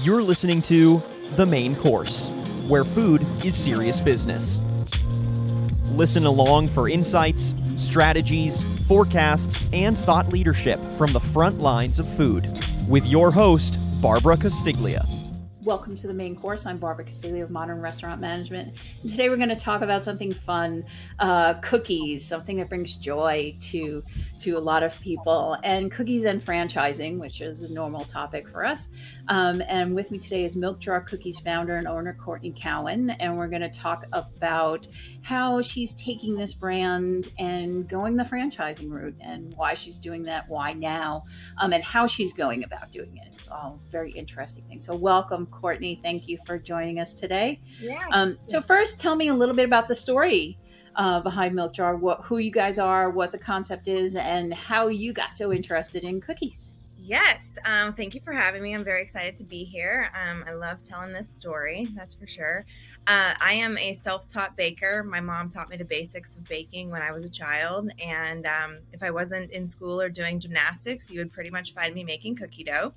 You're listening to The Main Course, where food is serious business. Listen along for insights, strategies, forecasts, and thought leadership from the front lines of food with your host, Barbara Castiglia. Welcome to the main course. I'm Barbara Castiglia of Modern Restaurant Management. And today we're going to talk about something fun uh, cookies, something that brings joy to, to a lot of people, and cookies and franchising, which is a normal topic for us. Um, and with me today is Milk Jar Cookies founder and owner Courtney Cowan. And we're going to talk about how she's taking this brand and going the franchising route and why she's doing that, why now, um, and how she's going about doing it. It's all very interesting things. So, welcome, Courtney. Thank you for joining us today. Yeah. Um, so, first, tell me a little bit about the story uh, behind Milk Jar, what, who you guys are, what the concept is, and how you got so interested in cookies. Yes. Um, thank you for having me. I'm very excited to be here. Um, I love telling this story, that's for sure. Uh, I am a self taught baker. My mom taught me the basics of baking when I was a child. And um, if I wasn't in school or doing gymnastics, you would pretty much find me making cookie dough.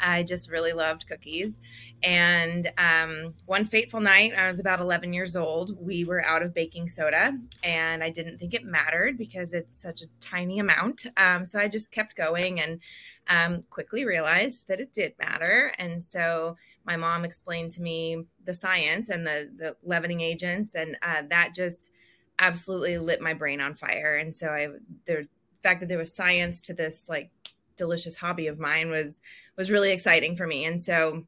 I just really loved cookies. And um, one fateful night, I was about 11 years old, we were out of baking soda. And I didn't think it mattered because it's such a tiny amount. Um, so I just kept going and um, quickly realized that it did matter. And so my mom explained to me the science and the, the leavening agents, and uh, that just absolutely lit my brain on fire. And so I, the fact that there was science to this like delicious hobby of mine was was really exciting for me. And so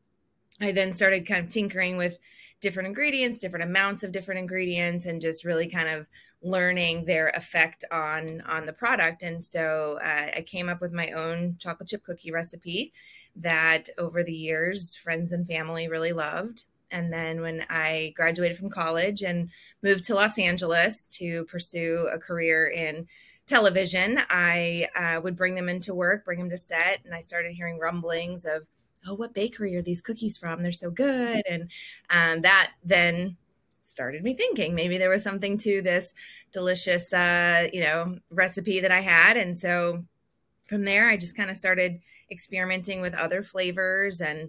I then started kind of tinkering with different ingredients, different amounts of different ingredients, and just really kind of learning their effect on on the product. And so uh, I came up with my own chocolate chip cookie recipe that over the years friends and family really loved. And then when I graduated from college and moved to Los Angeles to pursue a career in television, I uh, would bring them into work, bring them to set, and I started hearing rumblings of, "Oh, what bakery are these cookies from? They're so good!" And um, that then started me thinking maybe there was something to this delicious, uh, you know, recipe that I had, and so from there, I just kind of started experimenting with other flavors and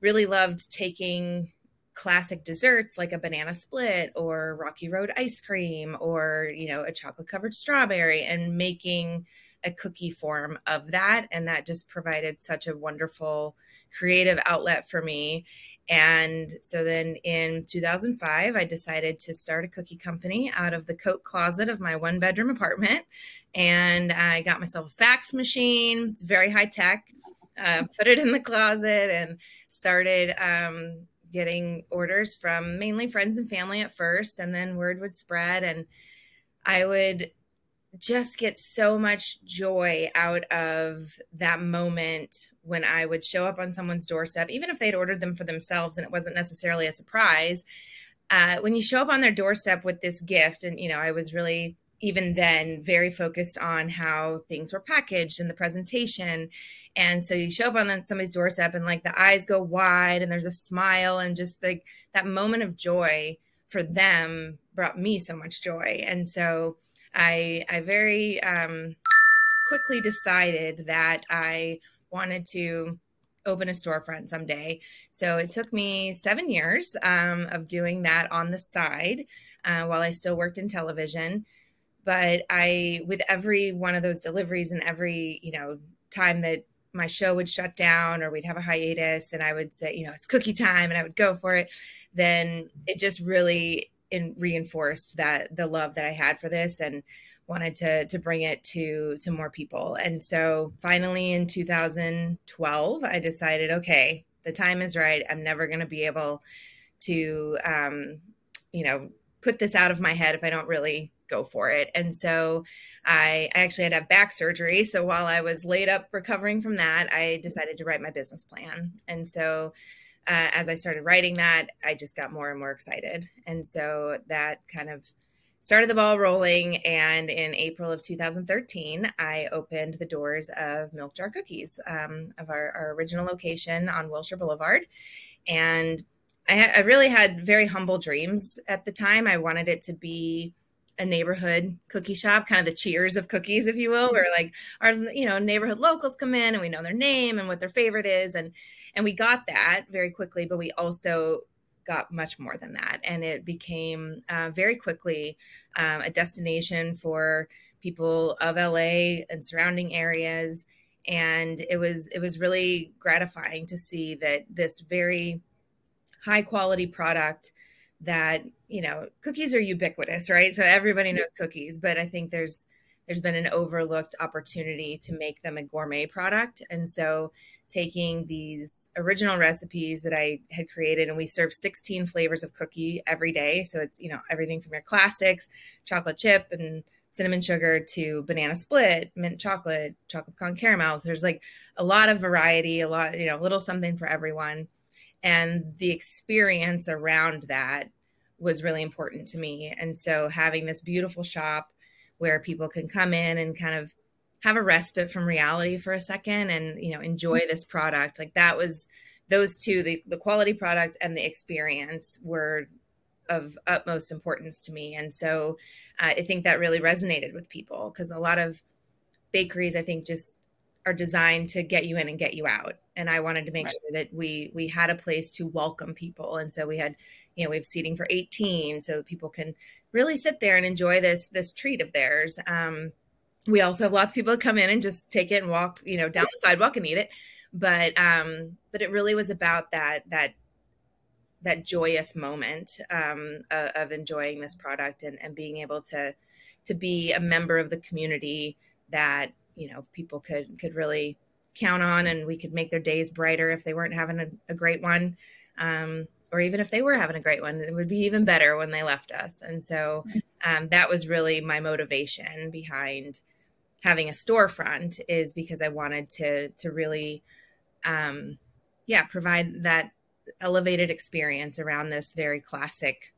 really loved taking classic desserts like a banana split or rocky road ice cream or you know a chocolate covered strawberry and making a cookie form of that. And that just provided such a wonderful creative outlet for me. And so then in 2005 i decided to start a cookie company out of the coat closet of my one bedroom apartment. And i got myself a fax machine. It's very high tech. Uh, put it in the closet and started um, getting orders from mainly friends and family at first, and then word would spread. And I would just get so much joy out of that moment when I would show up on someone's doorstep, even if they'd ordered them for themselves and it wasn't necessarily a surprise. Uh, when you show up on their doorstep with this gift, and you know, I was really even then very focused on how things were packaged and the presentation and so you show up on somebody's doorstep and like the eyes go wide and there's a smile and just like that moment of joy for them brought me so much joy. And so I I very um, quickly decided that I wanted to open a storefront someday. So it took me seven years um, of doing that on the side uh, while I still worked in television. But I, with every one of those deliveries and every, you know, time that my show would shut down or we'd have a hiatus and I would say, you know, it's cookie time and I would go for it, then it just really in, reinforced that the love that I had for this and wanted to to bring it to to more people. And so finally in 2012, I decided, okay, the time is right. I'm never going to be able to um, you know, put this out of my head if I don't really go for it. And so I, I actually had have back surgery. So while I was laid up recovering from that, I decided to write my business plan. And so uh, as I started writing that, I just got more and more excited. And so that kind of started the ball rolling. And in April of 2013, I opened the doors of Milk Jar Cookies, um, of our, our original location on Wilshire Boulevard. And I, I really had very humble dreams at the time. I wanted it to be a neighborhood cookie shop, kind of the cheers of cookies, if you will, where like our you know neighborhood locals come in and we know their name and what their favorite is, and and we got that very quickly, but we also got much more than that, and it became uh, very quickly um, a destination for people of LA and surrounding areas, and it was it was really gratifying to see that this very high quality product that you know cookies are ubiquitous right? So everybody knows cookies but i think there's there's been an overlooked opportunity to make them a gourmet product. And so taking these original recipes that i had created and we serve 16 flavors of cookie every day. So it's you know everything from your classics chocolate chip and cinnamon sugar to banana split mint chocolate chocolate con caramel. There's like a lot of variety a lot you know a little something for everyone and the experience around that was really important to me. And so having this beautiful shop where people can come in and kind of have a respite from reality for a second and you know enjoy this product like that was those two the, the quality product and the experience were of utmost importance to me. And so uh, i think that really resonated with people because a lot of bakeries i think just are designed to get you in and get you out. And i wanted to make right. sure that we we had a place to welcome people. And so we had you know we have seating for 18 so people can really sit there and enjoy this this treat of theirs. Um, we also have lots of people come in and just take it and walk you know down the sidewalk and eat it. But um but it really was about that that that joyous moment um, of, of enjoying this product and, and being able to to be a member of the community that you know people could could really count on and we could make their days brighter if they weren't having a, a great one. Um, or even if they were having a great one it would be even better when they left us. And so um, that was really my motivation behind having a storefront is because i wanted to to really um, yeah provide that elevated experience around this very classic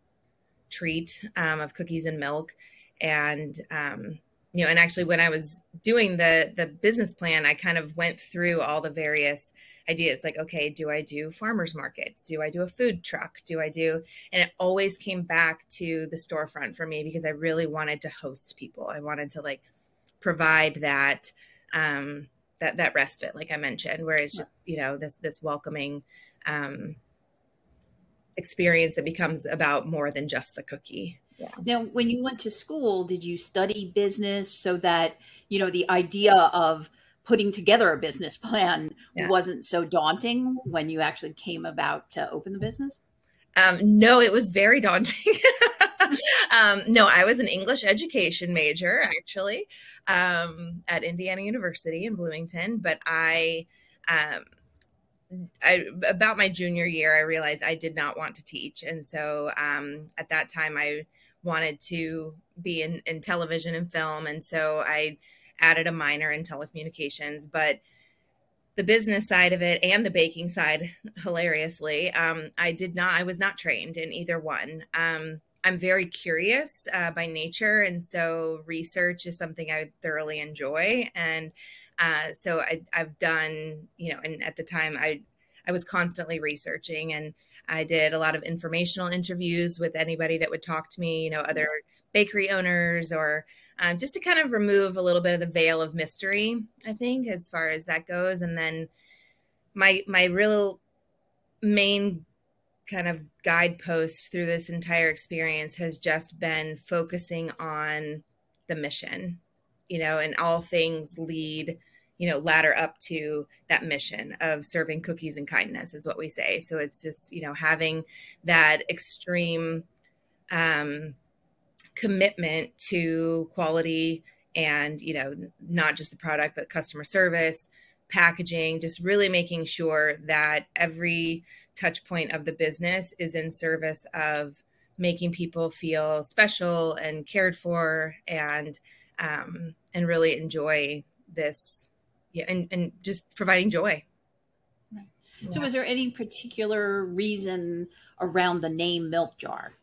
treat um, of cookies and milk. And um, you know and actually when i was doing the the business plan i kind of went through all the various ideas like okay do i do farmers markets? Do i do a food truck? Do i do and it always came back to the storefront for me because i really wanted to host people. I wanted to like provide that um that that respite like i mentioned where it's just you know this this welcoming um experience that becomes about more than just the cookie yeah. Now, when you went to school, did you study business so that, you know, the idea of putting together a business plan yeah. wasn't so daunting when you actually came about to open the business? Um, no, it was very daunting. um, no, I was an English education major actually um, at Indiana University in Bloomington, but I, um, I about my junior year, I realized I did not want to teach, and so um, at that time, I wanted to be in, in television and film. And so I added a minor in telecommunications. But the business side of it and the baking side, hilariously, um, I did not, I was not trained in either one. Um, I'm very curious uh, by nature. And so research is something I thoroughly enjoy. And uh, so I, I've done, you know, and at the time I, I was constantly researching and I did a lot of informational interviews with anybody that would talk to me, you know, other bakery owners or um, just to kind of remove a little bit of the veil of mystery, I think, as far as that goes. And then my my real main kind of guidepost through this entire experience has just been focusing on the mission, you know, and all things lead you know ladder up to that mission of serving cookies and kindness is what we say. So it's just you know having that extreme um, commitment to quality and you know not just the product but customer service packaging just really making sure that every touch point of the business is in service of making people feel special and cared for and um, and really enjoy this yeah, and, and just providing joy. Right. So, was there any particular reason around the name Milk Jar?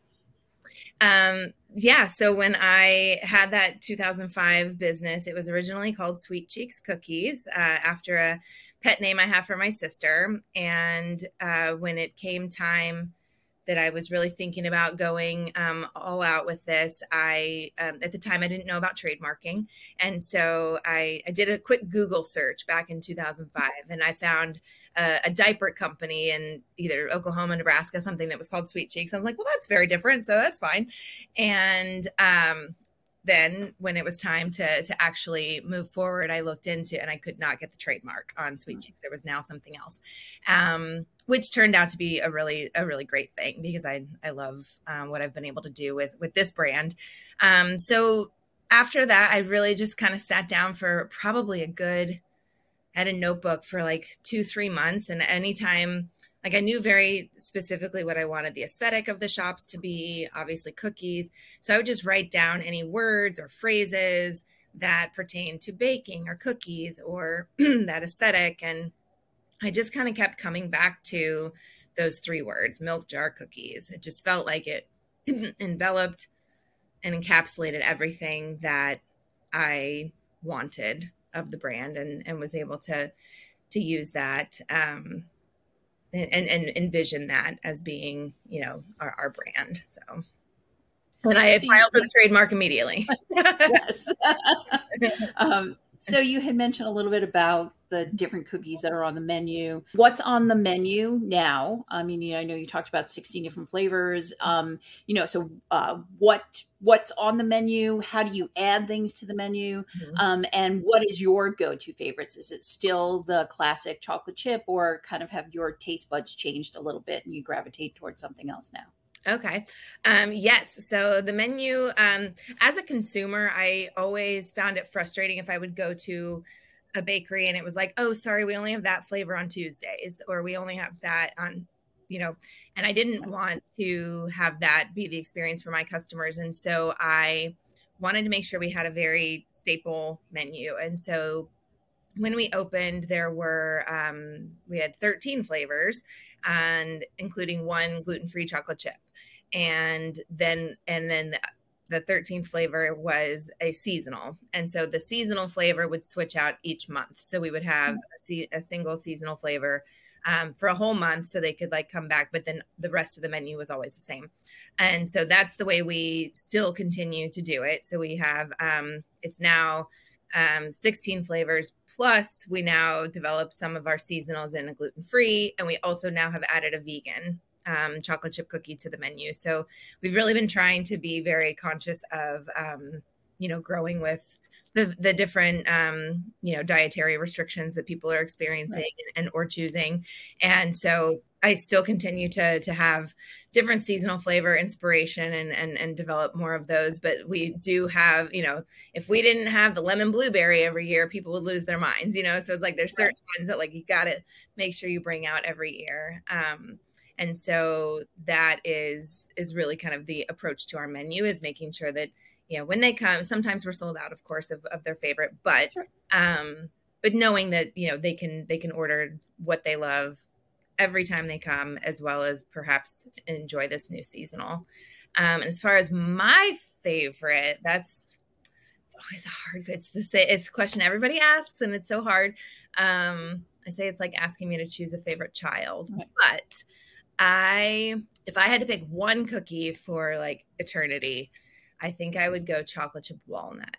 Um, yeah. So when I had that 2005 business, it was originally called Sweet Cheeks Cookies uh, after a pet name I have for my sister. And uh, when it came time that I was really thinking about going um, all out with this. I um, at the time I didn't know about trademarking, and so I, I did a quick Google search back in 2005, and I found a, a, diaper company in either Oklahoma, Nebraska, something that was called Sweet Cheeks. I was like, well, that's very different, so that's fine. And um, then when it was time to to actually move forward i looked into and i could not get the trademark on sweet mm. cheeks. There was now something else um, which turned out to be a really a really great thing because i i love um, what i've been able to do with with this brand. Um, so after that i really just kind of sat down for probably a good had a notebook for like two three months. And anytime like I knew very specifically what I wanted the aesthetic of the shops to be, obviously cookies. So I would just write down any words or phrases that pertain to baking or cookies or that aesthetic. And I just kind of kept coming back to those three words milk jar cookies. It just felt like it enveloped and encapsulated everything that I wanted of the brand and, and was able to to use that. Um, and, and envision that as being, you know, our, our brand. So, and I so filed for the trademark immediately. yes. um, so you had mentioned a little bit about the different cookies that are on the menu. What's on the menu now? I mean, you know, I know you talked about 16 different flavors. Um, you know, so uh, what what's on the menu? How do you add things to the menu? Mm-hmm. Um, and what is your go-to favorites? Is it still the classic chocolate chip, or kind of have your taste buds changed a little bit and you gravitate towards something else now? Okay. Um, yes. So the menu, um, as a consumer, I always found it frustrating if I would go to a bakery and it was like, oh, sorry, we only have that flavor on Tuesdays, or we only have that on, you know, and I didn't want to have that be the experience for my customers. And so I wanted to make sure we had a very staple menu. And so when we opened, there were, um, we had 13 flavors and including one gluten-free chocolate chip. And then and then the 13th flavor was a seasonal. And so the seasonal flavor would switch out each month. So we would have a, a single seasonal flavor um, for a whole month so they could like come back but then the rest of the menu was always the same. And so that's the way we still continue to do it. So we have um, it's now um, 16 flavors plus we now develop some of our seasonals in a gluten free and we also now have added a vegan um, chocolate chip cookie to the menu. So we've really been trying to be very conscious of, um, you know, growing with the the different um, you know dietary restrictions that people are experiencing right. and, and, or choosing. And so I still continue to to have different seasonal flavor inspiration and and and develop more of those. But we do have, you know, if we didn't have the lemon blueberry every year, people would lose their minds, you know. So it's like there's certain ones that like you got to make sure you bring out every year. Um, and so that is is really kind of the approach to our menu is making sure that you know when they come sometimes we're sold out of course of, of their favorite but um but knowing that you know they can they can order what they love every time they come as well as perhaps enjoy this new seasonal um and as far as my favorite that's it's always a hard it's the say it's a question everybody asks and it's so hard um i say it's like asking me to choose a favorite child right. but I if I had to pick one cookie for like eternity, I think I would go chocolate chip walnut.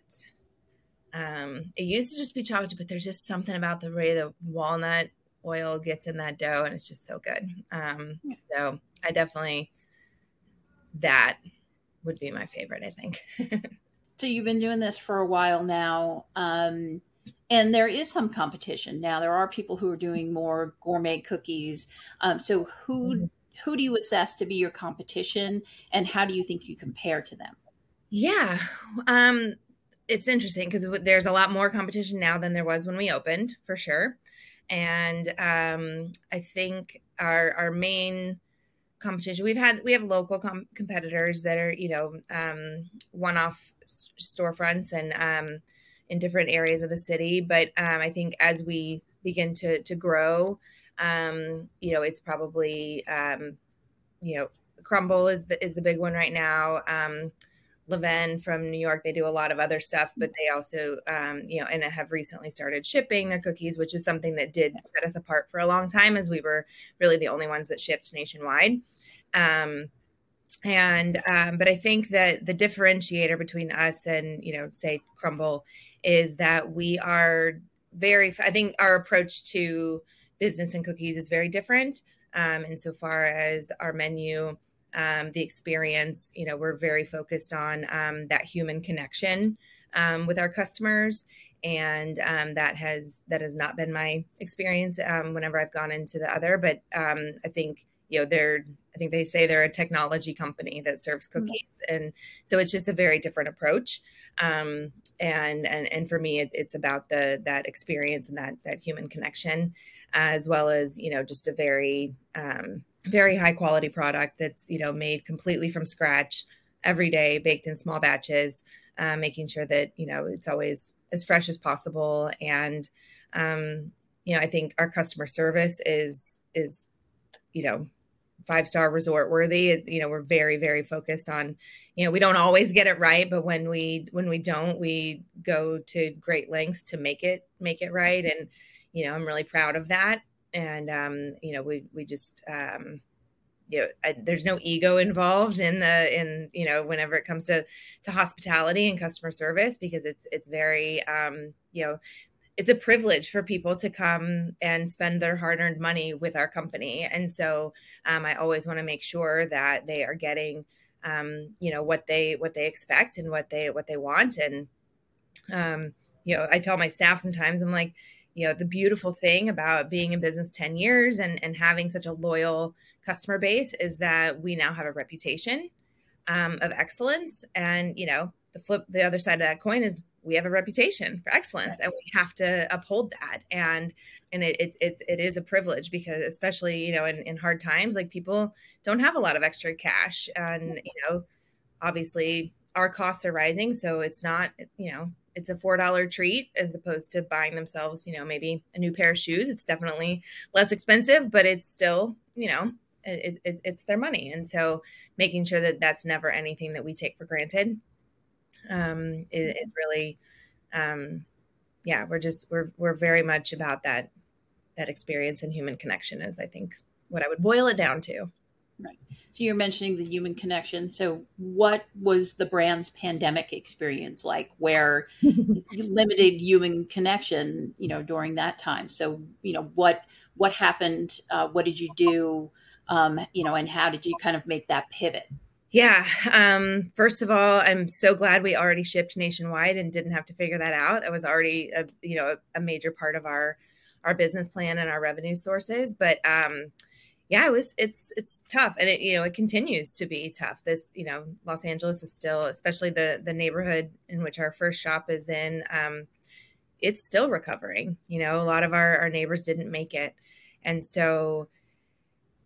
Um, it used to just be chocolate, but there's just something about the way the walnut oil gets in that dough, and it's just so good. Um, so I definitely that would be my favorite. I think. so you've been doing this for a while now. Um, and there is some competition now. There are people who are doing more gourmet cookies. Um, so who mm-hmm. who do you assess to be your competition, and how do you think you compare to them? Yeah, um, it's interesting because there's a lot more competition now than there was when we opened, for sure. And um, I think our our main competition we've had we have local com- competitors that are you know um, one off storefronts and um, in different areas of the city. But um, I think as we begin to to grow, um, you know, it's probably um, you know, Crumbl is the is the big one right now. Um, Levain from New York. They do a lot of other stuff, but they also, um, you know, and have recently started shipping their cookies, which is something that did set us apart for a long time, as we were really the only ones that shipped nationwide. Um, and um, but I think that the differentiator between us and you know, say Crumbl, is that we are very. I think our approach to business and cookies is very different. Um, insofar as our menu um, the experience. You know, we're very focused on um, that human connection um, with our customers, and um, that has that has not been my experience um, whenever I've gone into the other. But um, I think you know they're I think they say they're a technology company that serves mm-hmm. cookies, mm-hmm. and so it's just a very different approach. and and and for me, it, it's about the that experience and that that human connection, as well as you know just a very um, very high quality product that's you know made completely from scratch every day baked in small batches uh, making sure that you know it's always as fresh as possible. And um, you know i think our customer service is is you know five star resort worthy. You know we're very very focused on you know we don't always get it right but when we when we don't we go to great lengths to make it make it right. And you know i'm really proud of that and um, you know we we just um, you know I, there's no ego involved in the in you know whenever it comes to to hospitality and customer service because it's it's very um, you know it's a privilege for people to come and spend their hard-earned money with our company. And so um, i always want to make sure that they are getting um, you know what they what they expect and what they what they want. And um, you know i tell my staff sometimes i'm like you know the beautiful thing about being in business 10 years and and having such a loyal customer base is that we now have a reputation um, of excellence. And you know the flip the other side of that coin is we have a reputation for excellence and we have to uphold that. And and it, it's it's it is a privilege because especially you know in, in hard times like people don't have a lot of extra cash. And you know obviously our costs are rising so it's not you know it's a four dollar treat as opposed to buying themselves you know maybe a new pair of shoes. It's definitely less expensive but it's still you know it, it, it's their money. And so making sure that that's never anything that we take for granted um, is, is really um, yeah we're just we're we're very much about that that experience and human connection is i think what i would boil it down to Right. So you're mentioning the human connection. So what was the brand's pandemic experience like where limited human connection, you know, during that time? So, you know, what what happened? Uh, what did you do? Um, you know, and how did you kind of make that pivot? Yeah. Um, first of all, I'm so glad we already shipped nationwide and didn't have to figure that out. That was already a you know a, a major part of our our business plan and our revenue sources. But um, yeah, it was it's it's tough and it you know it continues to be tough. This you know Los Angeles is still, especially the the neighborhood in which our first shop is in, um, it's still recovering. You know, a lot of our our neighbors didn't make it, and so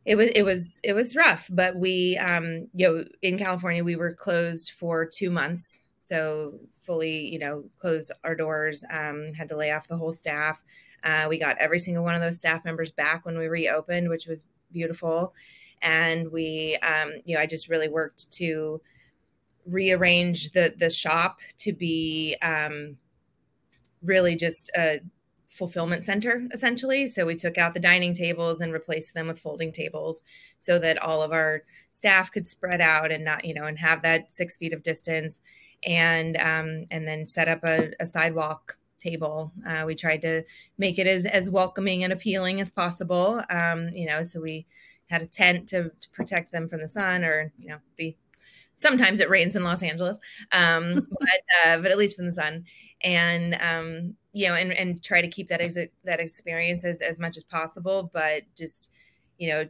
it was it was it was rough. But we um, you know in California we were closed for two months, so fully you know closed our doors, um, had to lay off the whole staff. Uh, we got every single one of those staff members back when we reopened, which was beautiful. And we, um, you know, I just really worked to rearrange the the shop to be um, really just a fulfillment center essentially so we took out the dining tables and replaced them with folding tables so that all of our staff could spread out and not you know and have that six feet of distance and um, and then set up a, a sidewalk table. Uh, we tried to make it as, as welcoming and appealing as possible. Um, you know, so we had a tent to, to, protect them from the sun or, you know, the, sometimes it rains in Los Angeles, um, but, uh, but at least from the sun and, um, you know, and, and try to keep that, ex- that experience as, as much as possible, but just, you know,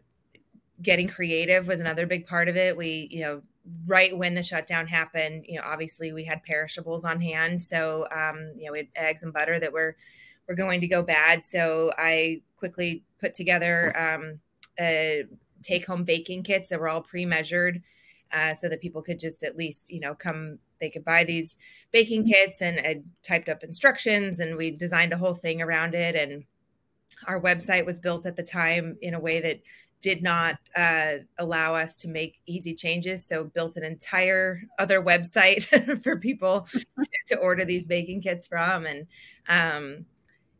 getting creative was another big part of it. We, you know, right when the shutdown happened, you know, obviously we had perishables on hand. So, um, you know, we had eggs and butter that were, were going to go bad. So I quickly put together um, take home baking kits that were all pre measured uh, so that people could just at least, you know, come, they could buy these baking mm-hmm. kits and I typed up instructions. And we designed a whole thing around it. And our website was built at the time in a way that did not uh, allow us to make easy changes. So built an entire other website for people to, to, order these baking kits from. And um,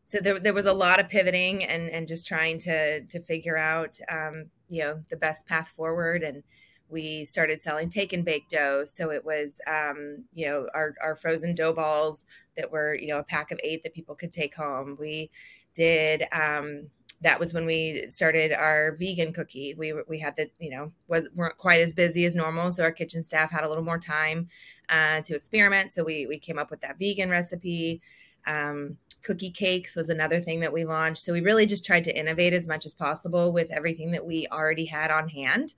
so there, there was a lot of pivoting and, and just trying to, to figure out, um, you know, the best path forward. And we started selling take and bake dough. So it was, um, you know, our, our frozen dough balls that were, you know, a pack of eight that people could take home. We did, um, that was when we started our vegan cookie. We we had the you know was weren't quite as busy as normal, so our kitchen staff had a little more time uh, to experiment. So we we came up with that vegan recipe. Um, cookie cakes was another thing that we launched. So we really just tried to innovate as much as possible with everything that we already had on hand,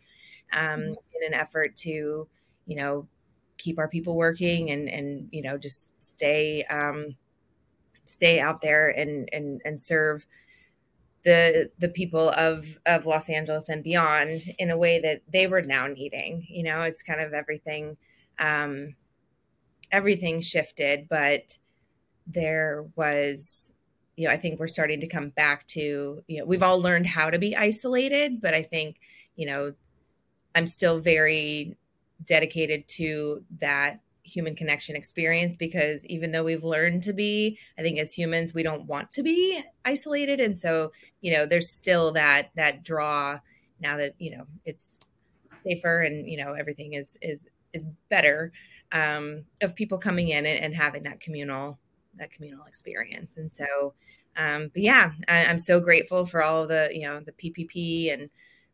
um, mm-hmm. in an effort to you know keep our people working and and you know just stay um, stay out there and and and serve the the people of of Los Angeles and beyond in a way that they were now needing. You know, it's kind of everything um, everything shifted, but there was you know, I think we're starting to come back to, you know, we've all learned how to be isolated, but I think, you know, I'm still very dedicated to that human connection experience because even though we've learned to be i think as humans we don't want to be isolated. And so you know there's still that that draw now that you know it's safer and you know everything is is is better um, of people coming in and, and, having that communal that communal experience. And so um, but yeah I, am so grateful for all of the you know the ppp and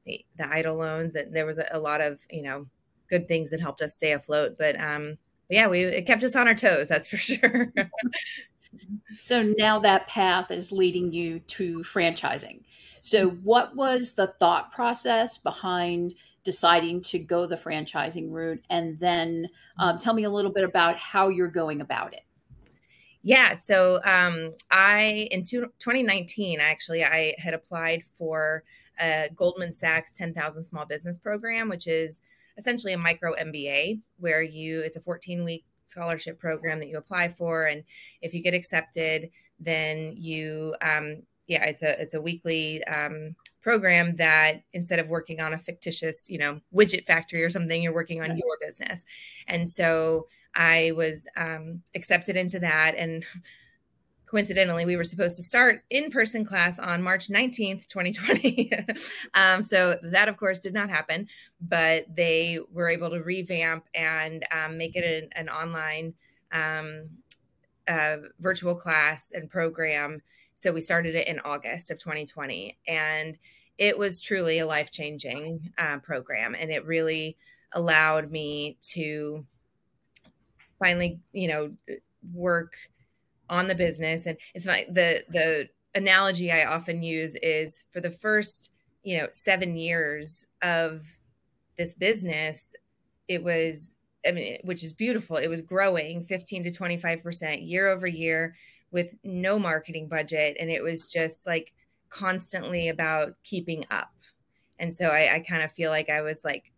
the, the EIDL loans. And there was a, a lot of you know good things that helped us stay afloat. But um yeah, we it kept us on our toes, that's for sure. so now that path is leading you to franchising. So what was the thought process behind deciding to go the franchising route and then um, tell me a little bit about how you're going about it yeah so um, i in 2019 actually i had applied for a goldman sachs 10000 small business program which is essentially a micro MBA where you it's a 14 week scholarship program that you apply for, and if you get accepted, then you um, yeah it's a it's a weekly um, program that instead of working on a fictitious you know widget factory or something, you're working on your business, and so I was um, accepted into that and coincidentally, we were supposed to start in person class on March 19th, 2020. um, so that, of course, did not happen, but they were able to revamp and um, make it an, an online um, uh, virtual class and program. So we started it in August of 2020. And it was truly a life changing uh, program. And it really allowed me to finally, you know, work on the business. And it's my the the analogy i often use is for the first you know 7 years of this business it was i mean which is beautiful it was growing 15 to 25% year over year with no marketing budget. And it was just like constantly about keeping up. And so i, I kind of feel like i was like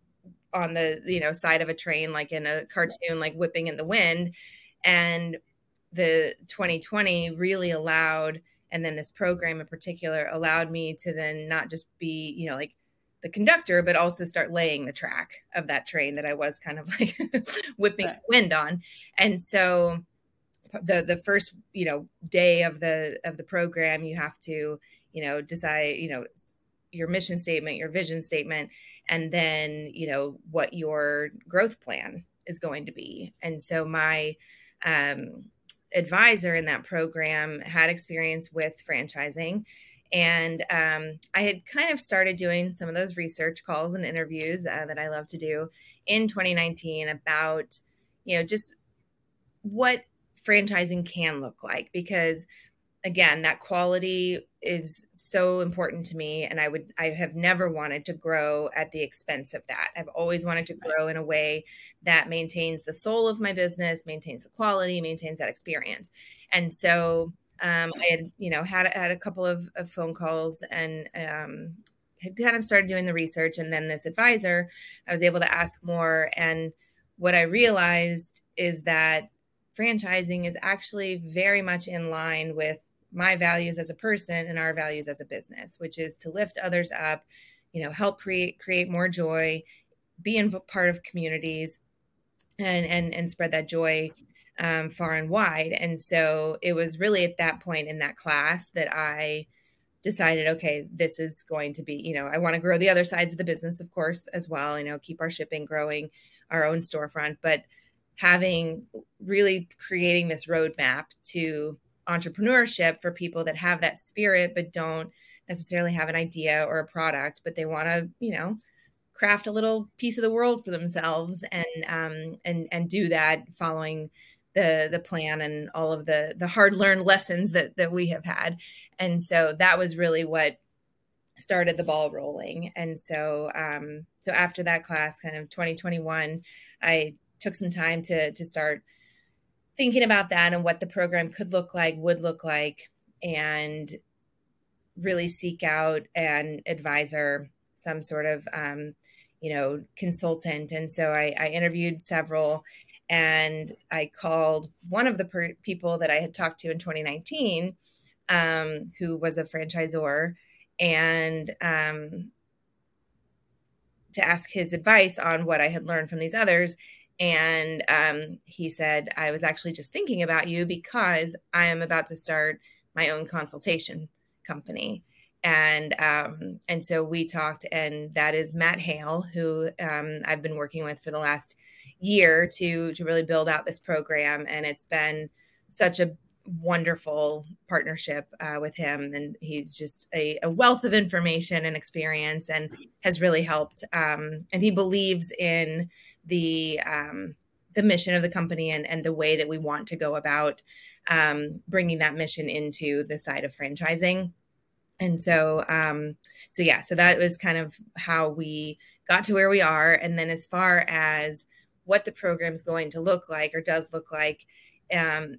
on the you know side of a train like in a cartoon like whipping in the wind. And the 2020 really allowed and then this program in particular allowed me to then not just be you know like the conductor but also start laying the track of that train that i was kind of like whipping right. wind on and so the the first you know day of the of the program you have to you know decide you know your mission statement your vision statement and then you know what your growth plan is going to be and so my um advisor in that program had experience with franchising. And um, I had kind of started doing some of those research calls and interviews uh, that I love to do in 2019 about, you know, just what franchising can look like because again that quality is so important to me and i would i have never wanted to grow at the expense of that. I've always wanted to grow in a way that maintains the soul of my business maintains the quality maintains that experience. And so um, i had you know had had a couple of, of phone calls and um, had kind of started doing the research and then this advisor i was able to ask more. And what i realized is that franchising is actually very much in line with my values as a person and our values as a business, which is to lift others up, you know help create create more joy be in part of communities and and and spread that joy um, far and wide. And so it was really at that point in that class that i decided okay this is going to be you know i want to grow the other sides of the business of course as well you know keep our shipping growing our own storefront. But having really creating this roadmap to entrepreneurship for people that have that spirit but don't necessarily have an idea or a product but they want to you know craft a little piece of the world for themselves and um, and and do that following the the plan and all of the the hard learned lessons that that we have had. And so that was really what started the ball rolling. And so um so after that class kind of 2021 i took some time to to start thinking about that and what the program could look like would look like and really seek out an advisor some sort of um, you know consultant and so I, I interviewed several and I called one of the per- people that I had talked to in 2019, um, who was a franchisor, and um, to ask his advice on what I had learned from these others. And um, he said, I was actually just thinking about you because I am about to start my own consultation company. And um, and so we talked, and that is Matt Hale, who um, I've been working with for the last year to to really build out this program and it's been such a wonderful partnership uh, with him and he's just a, a, wealth of information and experience and has really helped um, and he believes in the um, the mission of the company and, and the way that we want to go about um, bringing that mission into the side of franchising. And so um, so yeah so that was kind of how we got to where we are. And then as far as what the program is going to look like or does look like um,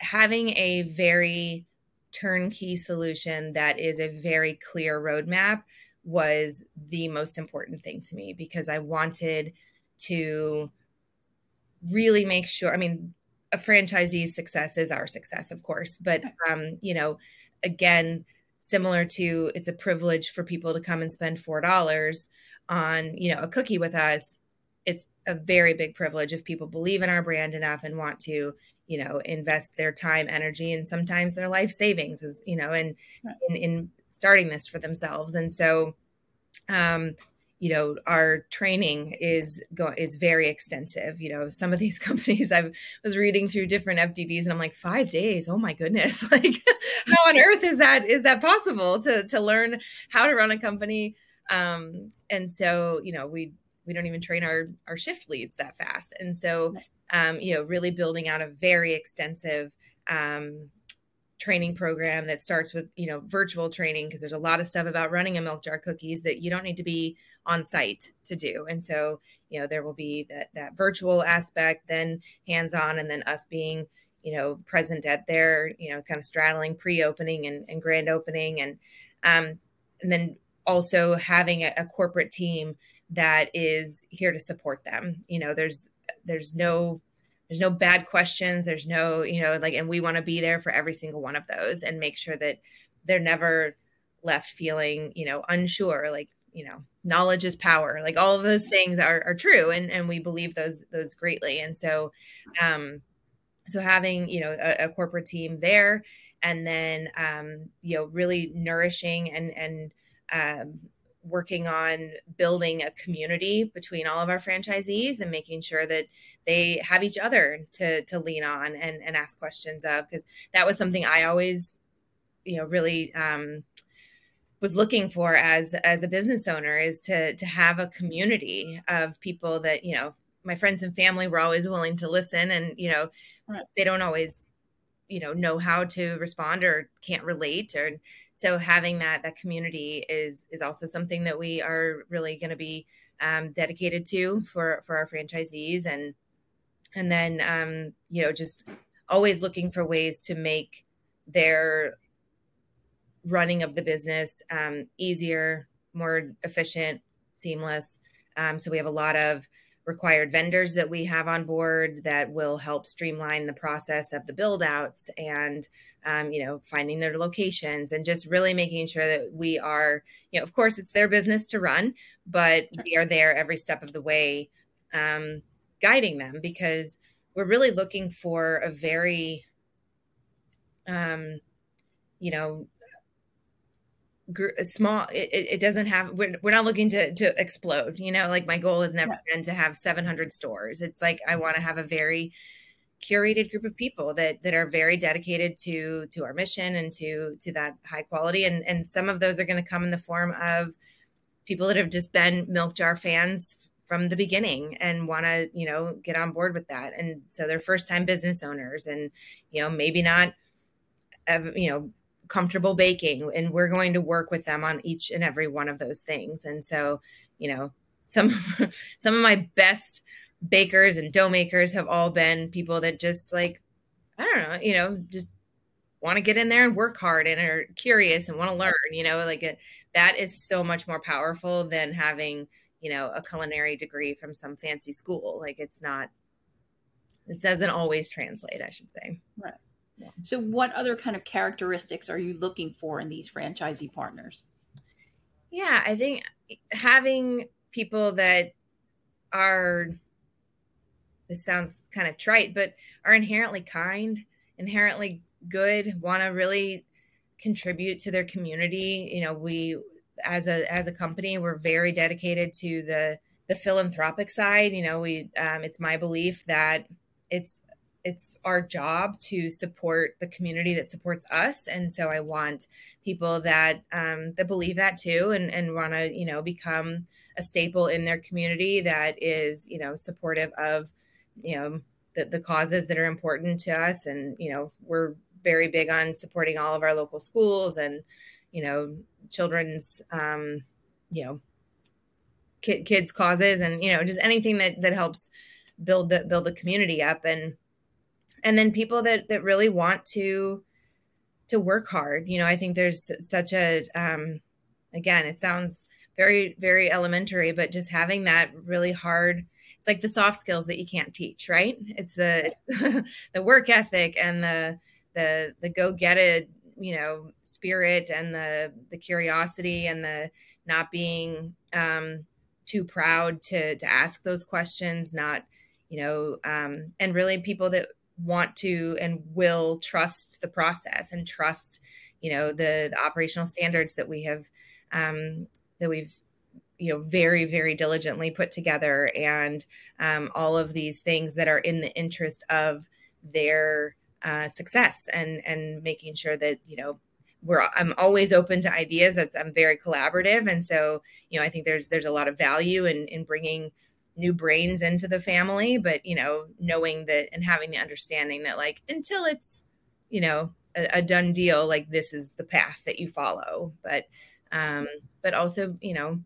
having a very turnkey solution that is a very clear roadmap was the most important thing to me because I wanted to really make sure. I mean, a franchisee's success is our success, of course, but um, you know, again, similar to it's a privilege for people to come and spend four dollars on you know a cookie with us. It's a very big privilege if people believe in our brand enough and want to you know invest their time energy and sometimes their life savings is you know in, right. in in starting this for themselves and so um you know our training is go is very extensive. You know some of these companies i was reading through different fdds and i'm like five days? Oh my goodness. Like how on earth is that is that possible to to learn how to run a company? Um and so you know we we don't even train our our shift leads that fast. And so um, you know really building out a very extensive um, training program that starts with you know virtual training because there's a lot of stuff about running a milk jar cookies that you don't need to be on site to do. And so you know there will be that that virtual aspect then hands on and then us being you know present at their you know kind of straddling pre-opening and, and grand opening. And um and then also having a, a corporate team that is here to support them. You know there's there's no there's no bad questions. There's no you know like and we want to be there for every single one of those and make sure that they're never left feeling you know unsure like you know knowledge is power like all of those things are, are true and and we believe those those greatly. And so um so having you know a, a corporate team there and then um you know really nourishing and and um working on building a community between all of our franchisees and making sure that they have each other to to lean on and, and ask questions of because that was something I always you know really um, was looking for as as a business owner is to to have a community of people that you know my friends and family were always willing to listen and you know right. they don't always you know know how to respond or can't relate or so having that that community is is also something that we are really going to be um, dedicated to for for our franchisees and and then um, you know just always looking for ways to make their running of the business um, easier more efficient seamless. Um, so we have a lot of required vendors that we have on board that will help streamline the process of the build outs and um, you know finding their locations and just really making sure that we are you know of course it's their business to run but we are there every step of the way um, guiding them because we're really looking for a very um, you know small it, it doesn't have we're, we're not looking to to explode you know like my goal has never yeah. been to have 700 stores. It's like i want to have a very curated group of people that that are very dedicated to to our mission and to to that high quality. And and some of those are going to come in the form of people that have just been milk jar fans from the beginning and want to you know get on board with that. And so they're first time business owners and you know maybe not you know comfortable baking and we're going to work with them on each and every one of those things. And so you know some some of my best bakers and dough makers have all been people that just like i don't know you know just want to get in there and work hard and are curious and want to learn you know like it, that is so much more powerful than having you know a culinary degree from some fancy school. Like it's not it doesn't always translate i should say. Right so, what other kind of characteristics are you looking for in these franchisee partners? Yeah, I think having people that are, this sounds kind of trite, but are inherently kind, inherently good, want to really contribute to their community. You know, we, as a as a company, we're very dedicated to the the philanthropic side. You know, we um, it's my belief that it's it's our job to support the community that supports us. And so i want people that um, that believe that too and and want to you know become a staple in their community that is you know supportive of you know the, the causes that are important to us. And you know we're very big on supporting all of our local schools and you know children's um you know kids causes and you know just anything that that helps build the build the community up. And and then people that that really want to to work hard you know i think there's such a um again it sounds very very elementary but just having that really hard it's like the soft skills that you can't teach right? It's the the work ethic and the the the go get it you know spirit and the the curiosity and the not being um too proud to to ask those questions not you know um and really people that want to and will trust the process and trust you know the, the operational standards that we have um, that we've you know very very diligently put together and um, all of these things that are in the interest of their uh, success and and making sure that you know we're I'm always open to ideas. That's I'm very collaborative. And so you know I think there's there's a lot of value in in bringing new brains into the family but you know knowing that and having the understanding that like until it's you know a, a done deal like this is the path that you follow. But um but also you know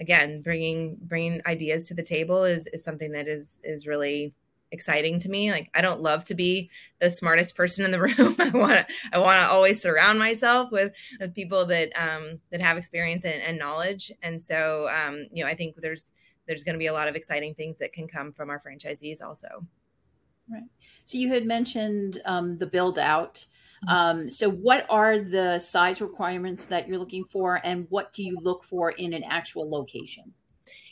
again bringing bringing ideas to the table is is something that is is really exciting to me. Like i don't love to be the smartest person in the room. I want to i want to always surround myself with with people that um that have experience and, and knowledge. And so um you know i think there's there's going to be a lot of exciting things that can come from our franchisees also. Right. So you had mentioned um, the build out. Mm-hmm. Um, so what are the size requirements that you're looking for and what do you look for in an actual location?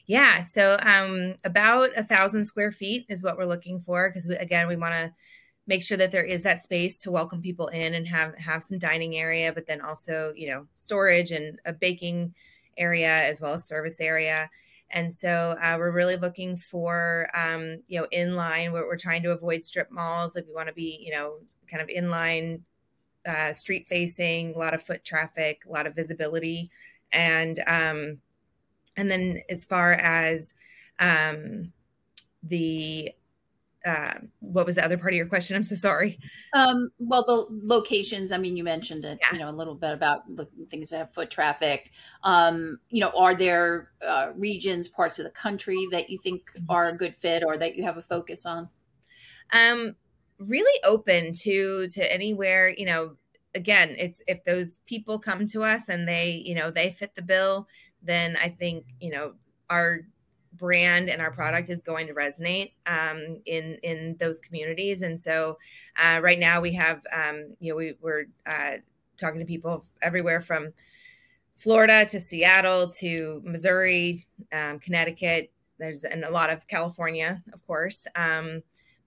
Yeah, so um, about a thousand square feet is what we're looking for because again, we want to make sure that there is that space to welcome people in and have have some dining area, but then also you know storage and a baking area as well as service area. And so uh, we're really looking for, um, you know, inline. We're, we're trying to avoid strip malls. Like we want to be, you know, kind of inline, uh, street facing, a lot of foot traffic, a lot of visibility, and um, and then as far as um, the uh, what was the other part of your question? I'm so sorry. Um, well, the locations. I mean, you mentioned it. Yeah. You know, a little bit about things that have foot traffic. Um, you know, are there uh, regions, parts of the country that you think mm-hmm. are a good fit, or that you have a focus on? Um, really open to to anywhere. You know, again, it's if those people come to us and they, you know, they fit the bill, then I think you know our brand and our product is going to resonate um, in in those communities. And so, uh, right now we have um, you know we, we're uh, talking to people everywhere from Florida to Seattle to Missouri, um, Connecticut. There's and a lot of California, of course. Um,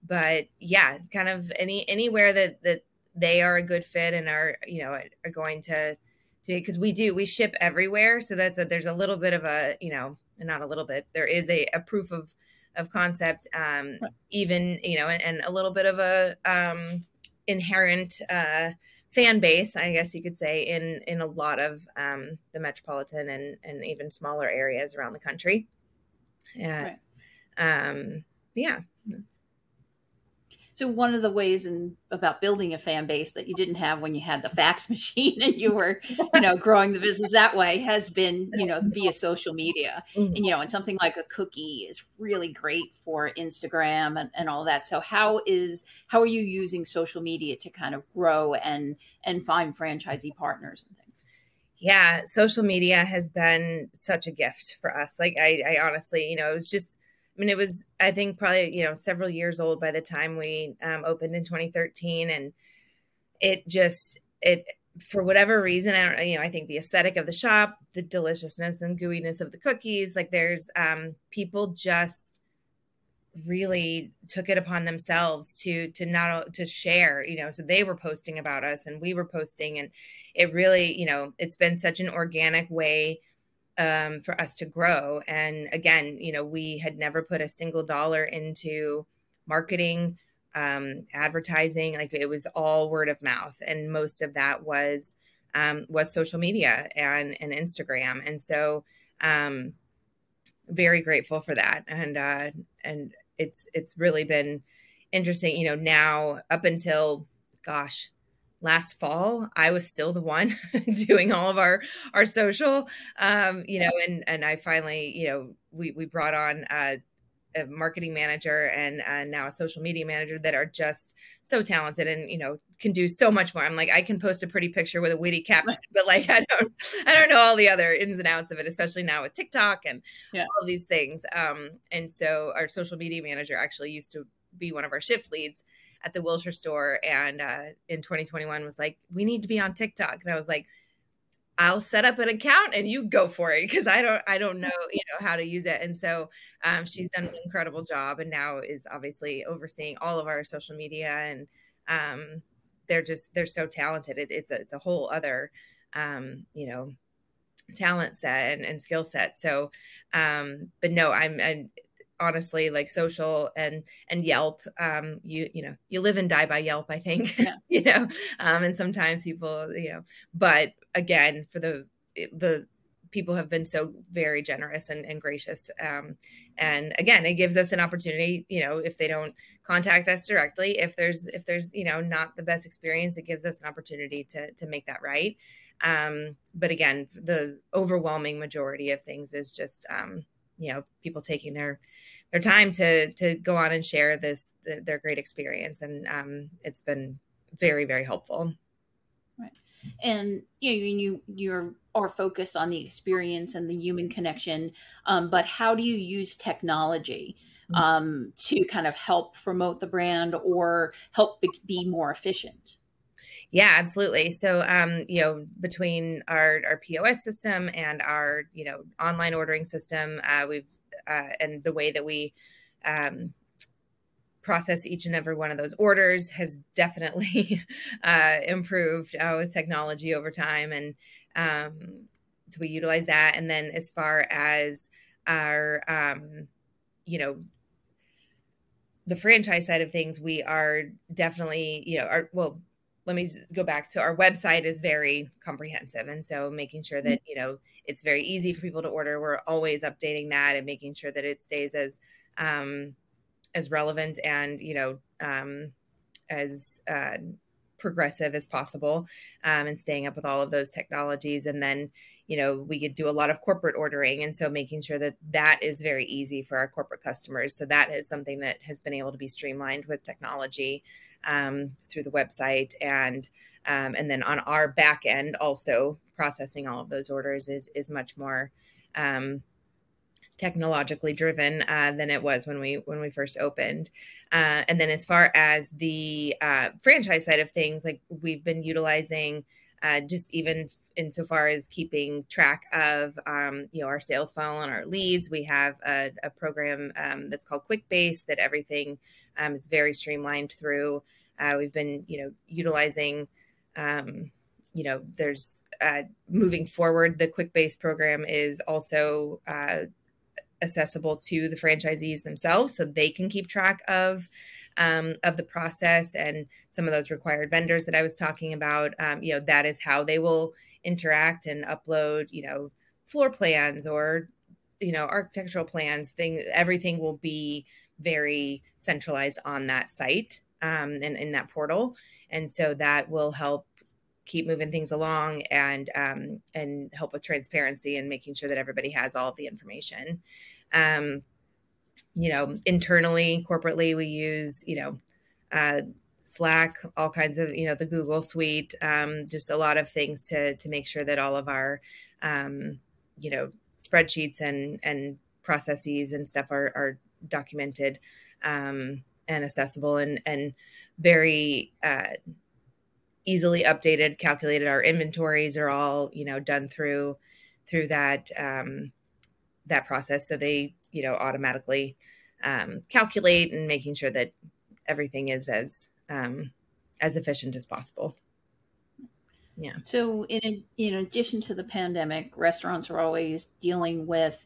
but yeah, kind of any anywhere that that they are a good fit and are you know are going to to because we do we ship everywhere, so that's a, there's a little bit of a you know not a little bit. There is a, a proof of of concept um, even you know and, and, a little bit of a um, inherent uh, fan base i guess you could say in in a lot of um, the metropolitan and and even smaller areas around the country. Yeah right. um yeah so one of the ways in about building a fan base that you didn't have when you had the fax machine and you were, you know, growing the business that way has been, you know, via social media. Mm-hmm. And you know, and something like a cookie is really great for Instagram and, and all that. So how is how are you using social media to kind of grow and and find franchisee partners and things? Yeah, social media has been such a gift for us. Like I, I honestly, you know, it was just I mean, it was, I think, probably, you know, several years old by the time we um, opened in 2013. And it just, it, for whatever reason, I don't, you know, I think the aesthetic of the shop, the deliciousness and gooiness of the cookies, like there's um, people just really took it upon themselves to to not to share you know so they were posting about us and we were posting and it really you know it's been such an organic way um, for us to grow. And again, you know, we had never put a single dollar into marketing, um, advertising. Like it was all word of mouth, and most of that was um, was social media and and Instagram. And so, um, very grateful for that. And uh, and it's it's really been interesting. You know, now up until gosh last fall i was still the one doing all of our our social um you know and and i finally you know we we brought on uh, a marketing manager and uh, now a social media manager that are just so talented and you know can do so much more. I'm like I can post a pretty picture with a witty caption, but like I don't I don't know all the other ins and outs of it, especially now with TikTok and yeah. all these things. Um, and so our social media manager actually used to be one of our shift leads at the Wilshire store and uh, in 2021 was like, we need to be on TikTok. And I was like, I'll set up an account and you go for it because I don't I don't know you know how to use it. And so um, she's done an incredible job and now is obviously overseeing all of our social media and um, they're just they're so talented. It, it's a it's a whole other um, you know talent set and, and skill set. So um, but no I'm, I'm honestly like social and and yelp um you you know you live and die by yelp i think yeah. you know um and sometimes people you know but again for the the people have been so very generous and, and gracious um and again it gives us an opportunity you know if they don't contact us directly if there's if there's you know not the best experience it gives us an opportunity to to make that right um but again the overwhelming majority of things is just um you know people taking their their time to to go on and share this their great experience. And um, it's been very very helpful. Right. And you know you you're are focused on the experience and the human connection um, but how do you use technology mm-hmm. um, to kind of help promote the brand or help be more efficient yeah, absolutely. So, um, you know, between our our POS system and our you know online ordering system, uh, we've uh, and the way that we um, process each and every one of those orders has definitely uh, improved uh, with technology over time. And um, so we utilize that. And then as far as our, um, you know, the franchise side of things, we are definitely, you know, our, well, let me go back to our website is very comprehensive and so making sure that you know it's very easy for people to order we're always updating that and making sure that it stays as um as relevant and you know um as uh progressive as possible um, and staying up with all of those technologies and then you know we could do a lot of corporate ordering and so making sure that that is very easy for our corporate customers so that is something that has been able to be streamlined with technology um, through the website and um, and then on our back end also processing all of those orders is is much more um, technologically driven uh, than it was when we when we first opened. Uh, and then as far as the uh, franchise side of things, like we've been utilizing uh, just even insofar as keeping track of um, you know our sales funnel and our leads. We have a, a program um, that's called QuickBase that everything um, is very streamlined through. Uh, we've been you know utilizing um, you know there's uh, moving forward the QuickBase program is also uh, accessible to the franchisees themselves so they can keep track of um, of the process and some of those required vendors that I was talking about. Um, you know, that is how they will interact and upload, you know, floor plans or, you know, architectural plans. Thing, everything will be very centralized on that site um, and in that portal, and so that will help keep moving things along and um, and help with transparency and making sure that everybody has all of the information. Um, you know, internally, corporately, we use, you know, uh, Slack, all kinds of, you know, the Google Suite, um, just a lot of things to to make sure that all of our, um, you know, spreadsheets and and processes and stuff are are documented um, and accessible and and very uh, easily updated, calculated. Our inventories are all, you know, done through through that um, that process, so they you know automatically um, calculate and making sure that everything is as um, as efficient as possible. Yeah. So, in in addition to the pandemic, restaurants are always dealing with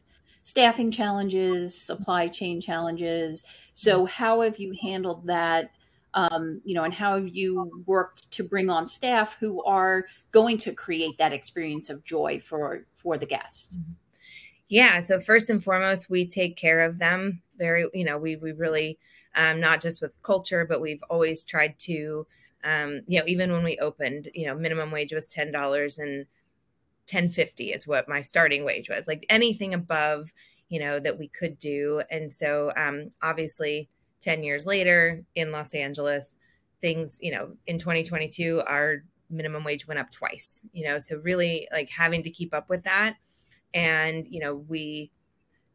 staffing challenges, supply chain challenges. So, mm-hmm. how have you handled that? Um, you know, and how have you worked to bring on staff who are going to create that experience of joy for for the guest? Mm-hmm. Yeah. So first and foremost, we take care of them very, you know, we, we really, um, not just with culture, but we've always tried to, um, you know, even when we opened, you know, minimum wage was $10 and 1050 is what my starting wage was like anything above, you know, that we could do. And so, um, obviously 10 years later in Los Angeles, things, you know, in 2022, our minimum wage went up twice, you know, so really like having to keep up with that. And you know we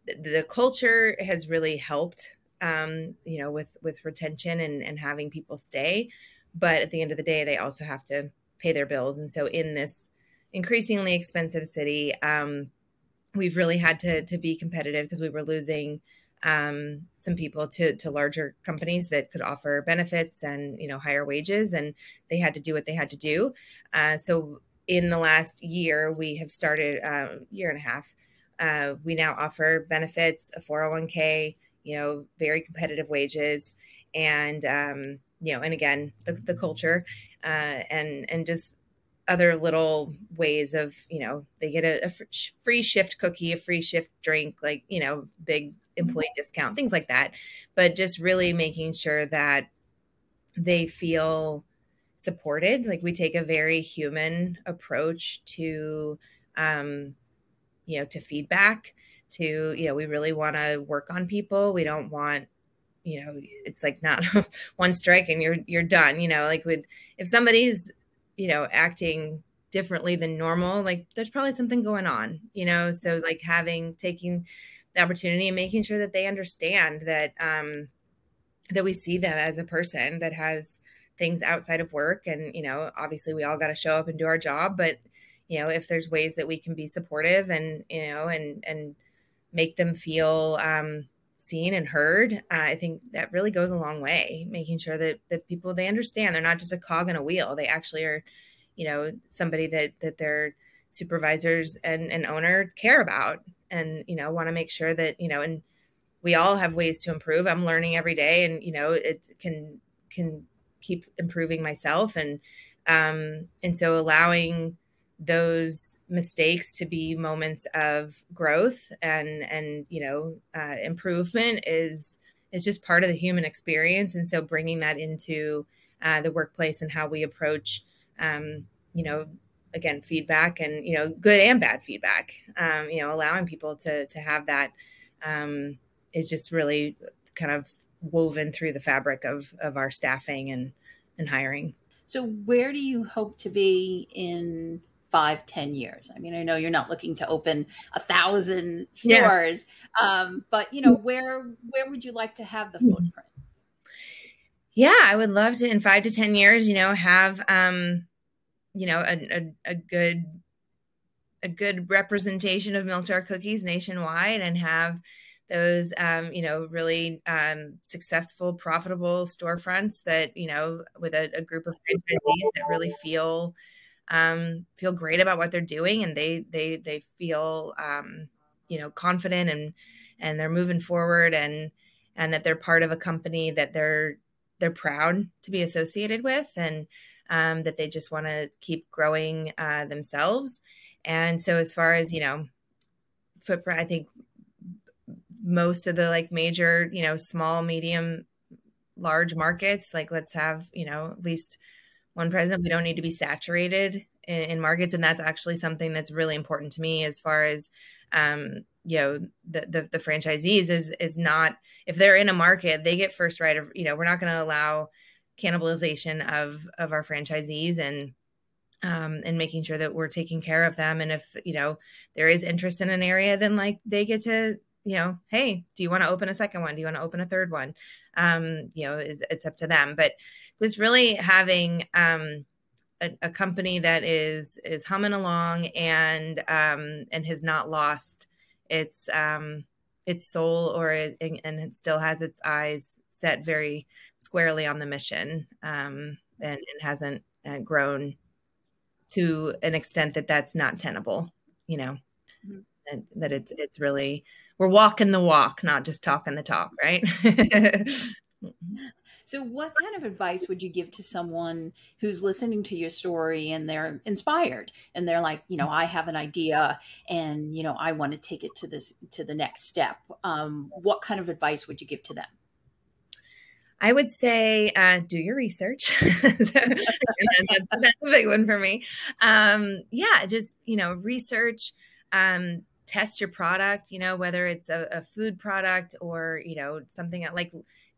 the, culture has really helped um, you know with with retention and and having people stay. But at the end of the day they also have to pay their bills. And so in this increasingly expensive city um, we've really had to to be competitive because we were losing um, some people to to larger companies that could offer benefits and you know higher wages and they had to do what they had to do uh, so in the last year, we have started uh, year and a half. Uh, we now offer benefits, a 401k, you know, very competitive wages, and um, you know, and again, the, the culture, uh, and and just other little ways of, you know, they get a, a free shift cookie, a free shift drink, like you know, big employee discount, things like that. But just really making sure that they feel supported. Like we take a very human approach to, um, you know, to feedback. To you know, we really want to work on people. We don't want, you know, it's like not one strike and you're you're done. You know, like with if somebody's, you know, acting differently than normal, like there's probably something going on. You know, so like having taking the opportunity and making sure that they understand that um that we see them as a person that has things outside of work and you know obviously we all got to show up and do our job but you know if there's ways that we can be supportive and you know and and make them feel um, seen and heard uh, i think that really goes a long way making sure that that people they understand. They're not just a cog in a wheel. They actually are you know somebody that that their supervisors and and owner care about and you know want to make sure that you know and we all have ways to improve. I'm learning every day and you know it can can keep improving myself and um, and so allowing those mistakes to be moments of growth and and you know uh, improvement is is just part of the human experience and so bringing that into uh, the workplace and how we approach um, you know again feedback and you know good and bad feedback um, you know allowing people to to have that um, is just really kind of woven through the fabric of of our staffing and and hiring. So where do you hope to be in five, ten years? I mean, I know you're not looking to open a thousand stores, yeah. um, but you know, where where would you like to have the hmm. footprint? Yeah, I would love to in five to ten years, you know, have um, you know, a, a, a good a good representation of milk jar cookies nationwide and have those um, you know really um, successful profitable storefronts that you know with a, a group of franchisees that really feel um, feel great about what they're doing and they they they feel um, you know confident and and they're moving forward and and that they're part of a company that they're they're proud to be associated with and um, that they just want to keep growing uh, themselves and so as far as you know footprint i think most of the like major, you know, small, medium, large markets. Like let's have, you know, at least one president. We don't need to be saturated in, in markets. And that's actually something that's really important to me as far as um, you know, the, the the franchisees is is not if they're in a market, they get first right of, you know, we're not gonna allow cannibalization of of our franchisees and um, and making sure that we're taking care of them. And if you know there is interest in an area, then like they get to you know, hey, do you want to open a second one? Do you want to open a third one? Um, you know, it's, it's up to them. But was really having um, a, a, company that is is humming along and um, and has not lost its um, its soul or it, and it still has its eyes set very squarely on the mission um, and, and hasn't uh, grown to an extent that that's not tenable. You know, mm-hmm. and that it's it's really we're walking the walk, not just talking the talk, right? so, what kind of advice would you give to someone who's listening to your story and they're inspired and they're like, you know, I have an idea and you know I want to take it to this to the next step? Um, what kind of advice would you give to them? I would say uh, do your research. that's, that's, a big one for me. Um, yeah, just you know, research. Um, test your product, you know, whether it's a, a food product or, you know, something like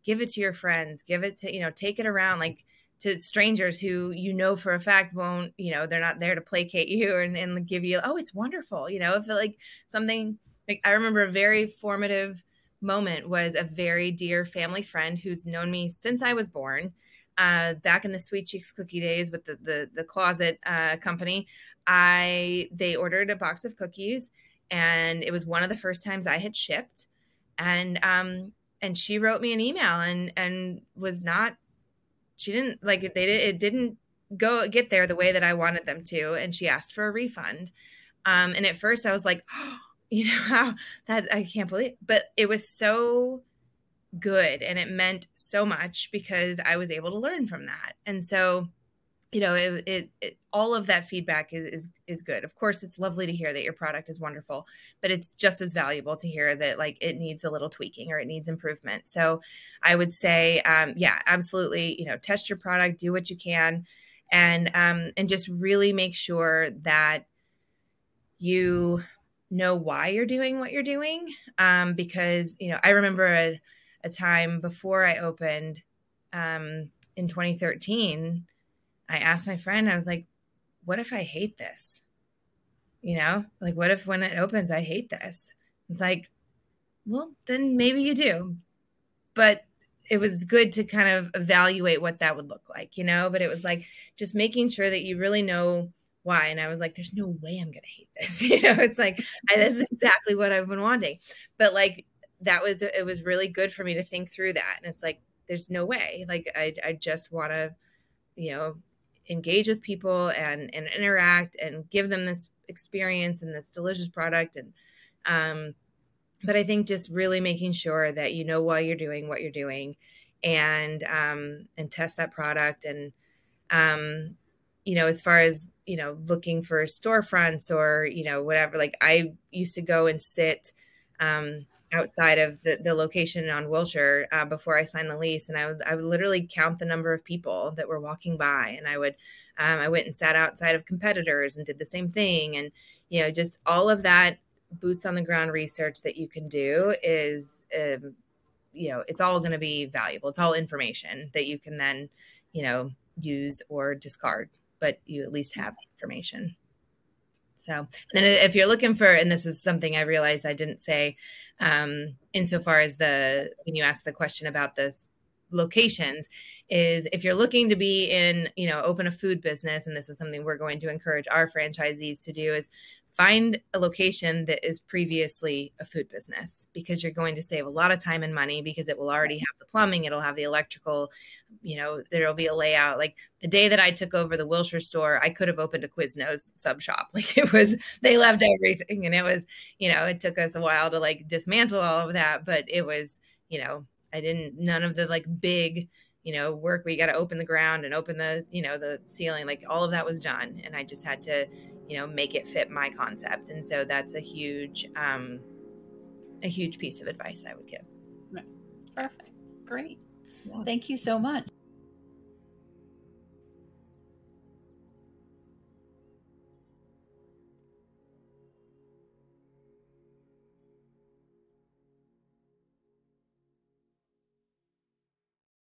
give it to your friends, give it to, you know, take it around like to strangers who you know for a fact won't, you know, they're not there to placate you and, and give you, oh, it's wonderful. You know, if like something like I remember a very formative moment was a very dear family friend who's known me since I was born. Uh, back in the Sweet Cheeks cookie days with the the, the closet uh, company, I they ordered a box of cookies and it was one of the first times I had shipped. And um, and she wrote me an email and and was not she didn't like they did it didn't go get there the way that I wanted them to and she asked for a refund. Um, and at first I was like, oh, you know how that I can't believe but it was so good and it meant so much because I was able to learn from that. And so you know it, it, it, all of that feedback is, is is good. Of course it's lovely to hear that your product is wonderful but it's just as valuable to hear that like it needs a little tweaking or it needs improvement. So i would say um, yeah absolutely you know test your product do what you can and um, and just really make sure that you know why you're doing what you're doing um, because you know i remember a, a time before i opened um, in 2013 I asked my friend, I was like, what if I hate this? You know, like, what if when it opens, I hate this? It's like, well, then maybe you do. But it was good to kind of evaluate what that would look like, you know? But it was like just making sure that you really know why. And I was like, there's no way I'm going to hate this. You know, it's like, I, that's exactly what I've been wanting. But like, that was, it was really good for me to think through that. And it's like, there's no way. Like, I, I just want to, you know, engage with people and and interact and give them this experience and this delicious product. And um but i think just really making sure that you know why you're doing what you're doing and um and test that product. And um you know as far as you know looking for storefronts or you know whatever like i used to go and sit um outside of the, the location on Wilshire uh, before I signed the lease. And I would, I would literally count the number of people that were walking by. And I would, um, I went and sat outside of competitors and did the same thing. And, you know, just all of that boots on the ground research that you can do is, um, you know, it's all going to be valuable. It's all information that you can then, you know, use or discard, but you at least have information. So, then if you're looking for, and this is something I realized I didn't say, um, insofar as the when you asked the question about this locations is if you're looking to be in you know open a food business and this is something we're going to encourage our franchisees to do is find a location that is previously a food business because you're going to save a lot of time and money because it will already have the plumbing it'll have the electrical you know there'll be a layout. Like the day that i took over the wilshire store i could have opened a quiznos sub shop. Like it was they left everything and it was you know it took us a while to like dismantle all of that but it was you know I didn't none of the like big, you know, work where you got to open the ground and open the, you know, the ceiling. Like all of that was done, and I just had to, you know, make it fit my concept. And so that's a huge, um, a huge piece of advice I would give. Perfect. Great. Yeah. Thank you so much.